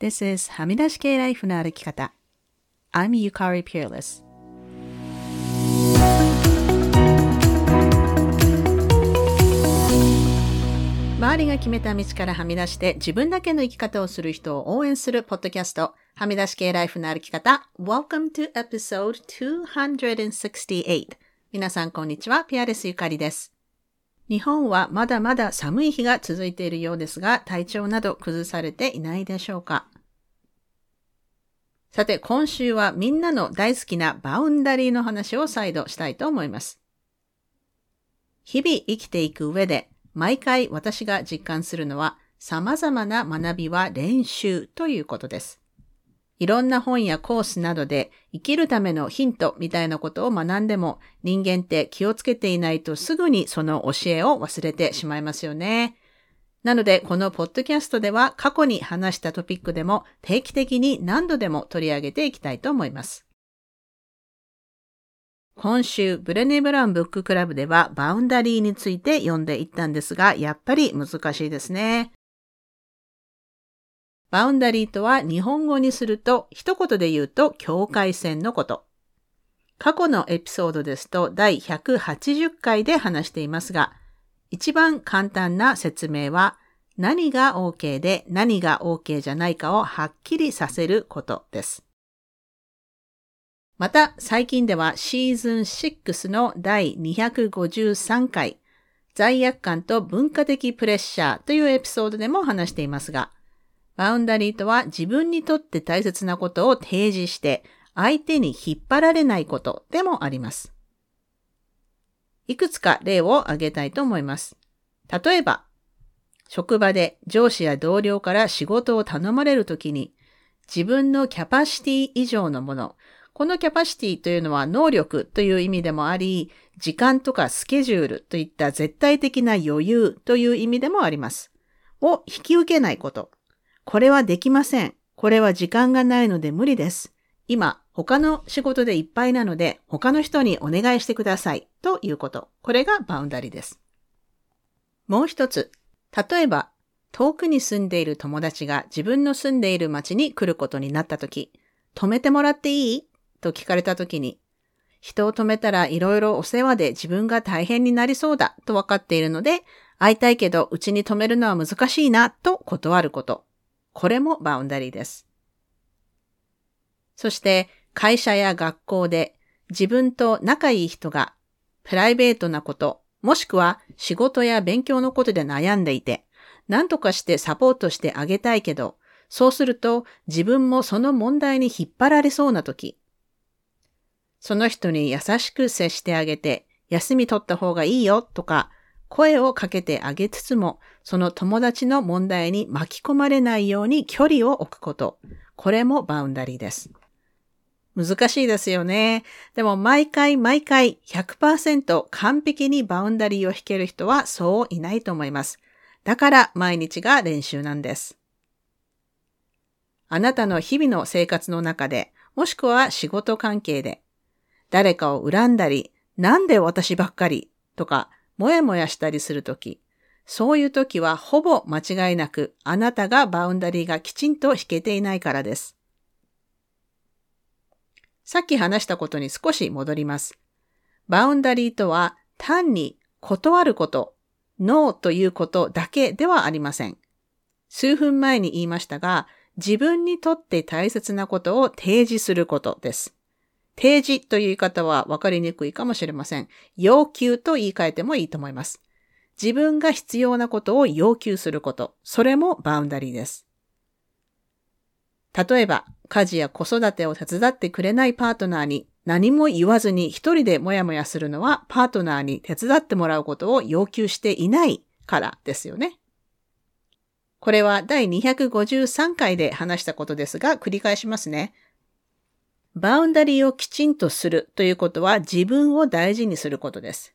This is はみ出し系ライフの歩き方。I'm Yukari Peerless. 周りが決めた道からはみ出して自分だけの生き方をする人を応援するポッドキャスト、はみ出し系ライフの歩き方。Welcome to episode 268. 皆さんこんにちは、ピアレスゆかりです。日本はまだまだ寒い日が続いているようですが、体調など崩されていないでしょうかさて、今週はみんなの大好きなバウンダリーの話を再度したいと思います。日々生きていく上で、毎回私が実感するのは、様々な学びは練習ということです。いろんな本やコースなどで生きるためのヒントみたいなことを学んでも人間って気をつけていないとすぐにその教えを忘れてしまいますよね。なので、このポッドキャストでは過去に話したトピックでも定期的に何度でも取り上げていきたいと思います。今週、ブレネ・ブラウンブッククラブではバウンダリーについて読んでいったんですが、やっぱり難しいですね。バウンダリーとは日本語にすると、一言で言うと境界線のこと。過去のエピソードですと第180回で話していますが、一番簡単な説明は、何が OK で何が OK じゃないかをはっきりさせることです。また、最近ではシーズン6の第253回、罪悪感と文化的プレッシャーというエピソードでも話していますが、バウンダリーとは自分にとって大切なことを提示して相手に引っ張られないことでもあります。いくつか例を挙げたいと思います。例えば、職場で上司や同僚から仕事を頼まれるときに自分のキャパシティ以上のもの、このキャパシティというのは能力という意味でもあり、時間とかスケジュールといった絶対的な余裕という意味でもあります。を引き受けないこと。これはできません。これは時間がないので無理です。今、他の仕事でいっぱいなので、他の人にお願いしてください。ということ。これがバウンダリーです。もう一つ。例えば、遠くに住んでいる友達が自分の住んでいる町に来ることになったとき、止めてもらっていい？と聞かれたときに、人を止めたらいろいろお世話で自分が大変になりそうだと分かっているので、会いたいけどうちに止めるのは難しいなと断ること。これもバウンダリーです。そして会社や学校で自分と仲いい人がプライベートなこと、もしくは仕事や勉強のことで悩んでいて、何とかしてサポートしてあげたいけど、そうすると自分もその問題に引っ張られそうな時、その人に優しく接してあげて、休み取った方がいいよとか、声をかけてあげつつも、その友達の問題に巻き込まれないように距離を置くこと。これもバウンダリーです。難しいですよね。でも毎回毎回100%完璧にバウンダリーを引ける人はそういないと思います。だから毎日が練習なんです。あなたの日々の生活の中で、もしくは仕事関係で、誰かを恨んだり、なんで私ばっかりとか、もやもやしたりするとき、そういうときはほぼ間違いなくあなたがバウンダリーがきちんと引けていないからです。さっき話したことに少し戻ります。バウンダリーとは単に断ること、ノーということだけではありません。数分前に言いましたが、自分にとって大切なことを提示することです。提示という言い方は分かりにくいかもしれません。要求と言い換えてもいいと思います。自分が必要なことを要求すること。それもバウンダリーです。例えば、家事や子育てを手伝ってくれないパートナーに何も言わずに一人でもやもやするのはパートナーに手伝ってもらうことを要求していないからですよね。これは第253回で話したことですが、繰り返しますね。バウンダリーをきちんとするということは自分を大事にすることです。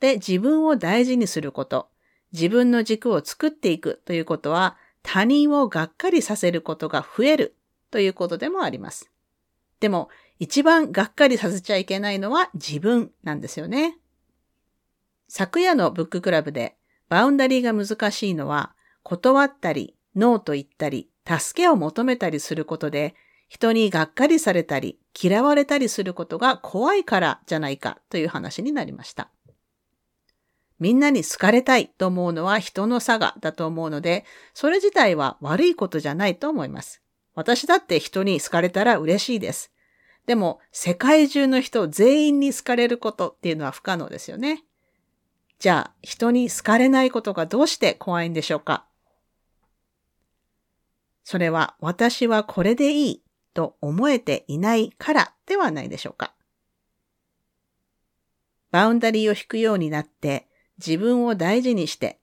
で、自分を大事にすること、自分の軸を作っていくということは他人をがっかりさせることが増えるということでもあります。でも、一番がっかりさせちゃいけないのは自分なんですよね。昨夜のブッククラブでバウンダリーが難しいのは断ったり、ノーと言ったり、助けを求めたりすることで、人にがっかりされたり、嫌われたりすることが怖いからじゃないかという話になりました。みんなに好かれたいと思うのは人の差がだと思うので、それ自体は悪いことじゃないと思います。私だって人に好かれたら嬉しいです。でも、世界中の人全員に好かれることっていうのは不可能ですよね。じゃあ、人に好かれないことがどうして怖いんでしょうか？それは私はこれでいいと思えていないからではないでしょうか。バウンダリーを引くようになって自分を大事にして、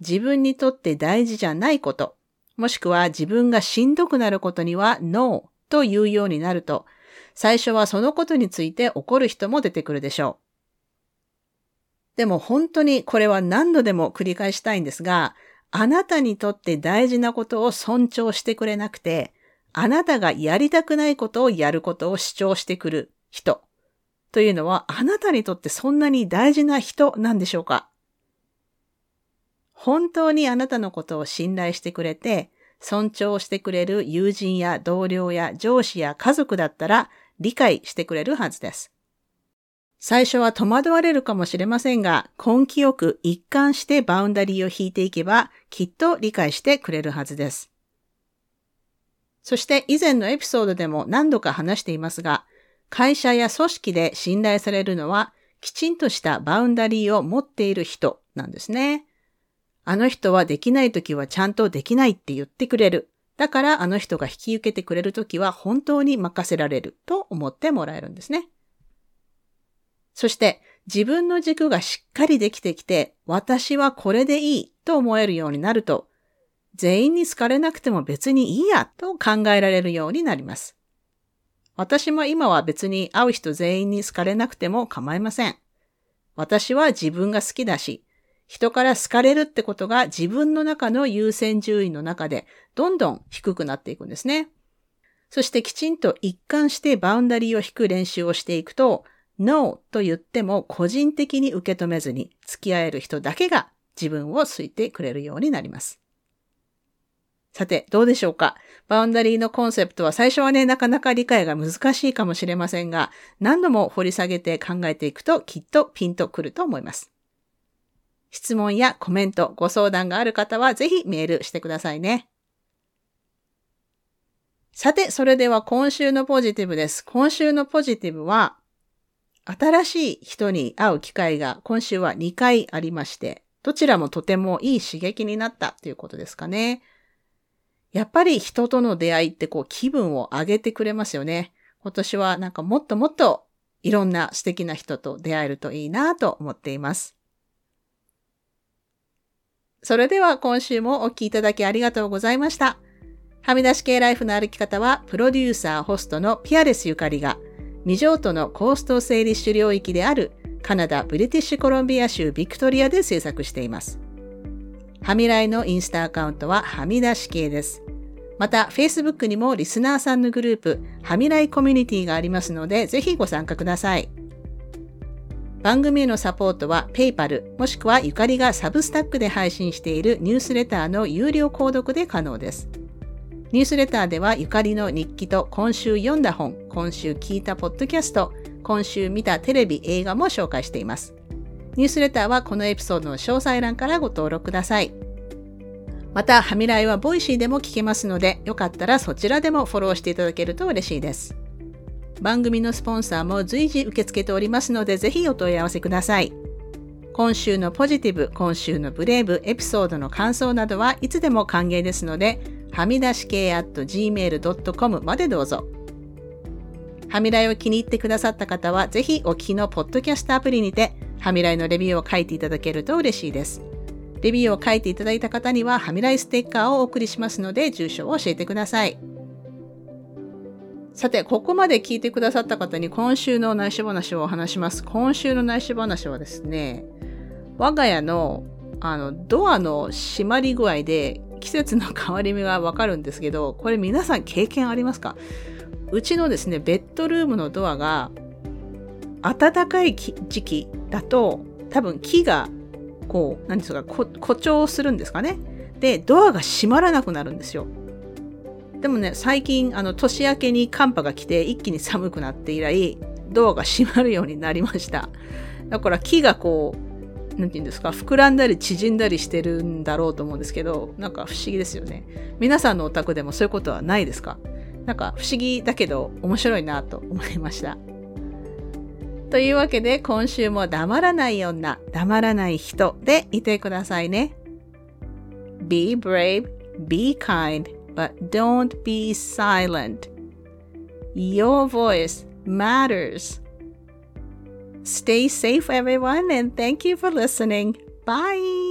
自分にとって大事じゃないこと、もしくは自分がしんどくなることには No と言うようになると、最初はそのことについて怒る人も出てくるでしょう。でも本当にこれは何度でも繰り返したいんですが、あなたにとって大事なことを尊重してくれなくて、あなたがやりたくないことをやることを主張してくる人というのはあなたにとってそんなに大事な人なんでしょうか？本当にあなたのことを信頼してくれて、尊重してくれる友人や同僚や上司や家族だったら理解してくれるはずです。最初は戸惑われるかもしれませんが、根気よく一貫してバウンダリーを引いていけば、きっと理解してくれるはずです。そして以前のエピソードでも何度か話していますが、会社や組織で信頼されるのは、きちんとしたバウンダリーを持っている人なんですね。あの人はできないときはちゃんとできないって言ってくれる。だからあの人が引き受けてくれるときは本当に任せられると思ってもらえるんですね。そして自分の軸がしっかりできてきて、私はこれでいいと思えるようになると、全員に好かれなくても別にいいやと考えられるようになります。私も今は別に会う人全員に好かれなくても構いません。私は自分が好きだし、人から好かれるってことが自分の中の優先順位の中でどんどん低くなっていくんですね。そしてきちんと一貫してバウンダリーを引く練習をしていくと、No と言っても個人的に受け止めずに付き合える人だけが自分を好いてくれるようになります。さて、どうでしょうか？バウンダリーのコンセプトは最初はね、なかなか理解が難しいかもしれませんが、何度も掘り下げて考えていくときっとピンとくると思います。質問やコメント、ご相談がある方はぜひメールしてくださいね。さて、それでは今週のポジティブです。今週のポジティブは、新しい人に会う機会が今週は2回ありまして、どちらもとてもいい刺激になったということですかね。やっぱり人との出会いってこう気分を上げてくれますよね。今年はなんかもっともっといろんな素敵な人と出会えるといいなと思っています。それでは今週もお聴きいただきありがとうございました。はみ出し系ライフの歩き方は、プロデューサー、ホストのピアレスゆかりが、未譲渡のコースト整理主領域であるカナダ・ブリティッシュコロンビア州ビクトリアで制作しています。はみらいのインスタアカウントははみ出し系です。また、Facebook にもリスナーさんのグループ、はみらいコミュニティがありますので、ぜひご参加ください。番組へのサポートは PayPal もしくはゆかりがサブスタックで配信しているニュースレターの有料購読で可能です。ニュースレターではゆかりの日記と今週読んだ本、今週聞いたポッドキャスト、今週見たテレビ、映画も紹介しています。ニュースレターはこのエピソードの詳細欄からご登録ください。また、はみらいは Voicy でも聞けますので、よかったらそちらでもフォローしていただけると嬉しいです。番組のスポンサーも随時受け付けておりますので、ぜひお問い合わせください。今週のポジティブ、今週のブレイブ、エピソードの感想などはいつでも歓迎ですので、はみ出し系 at gmail.com までどうぞ。はみらいを気に入ってくださった方は、ぜひお聞きのポッドキャストアプリにて、はみらいのレビューを書いていただけると嬉しいです。レビューを書いていただいた方には、はみらいステッカーをお送りしますので、住所を教えてください。さて、ここまで聞いてくださった方に今週の内緒話をお話します。今週の内緒話はですね、我が家のあのドアの閉まり具合で季節の変わり目がわかるんですけど、これ皆さん経験ありますか？うちのですね、ベッドルームのドアが暖かい時期だと多分木がこう、何ですか、誇張するんですかね。で、ドアが閉まらなくなるんですよ。でもね、最近、あの、年明けに寒波が来て一気に寒くなって以来、ドアが閉まるようになりました。だから木がこう、なんて言うんですか、膨らんだり縮んだりしてるんだろうと思うんですけど、なんか不思議ですよね。皆さんのお宅でもそういうことはないですか？なんか不思議だけど面白いなと思いました。というわけで今週も黙らない女、黙らない人でいてくださいね。Be brave, be kind, but don't be silent. Your voice matters. Stay safe, everyone, and thank you for listening. Bye.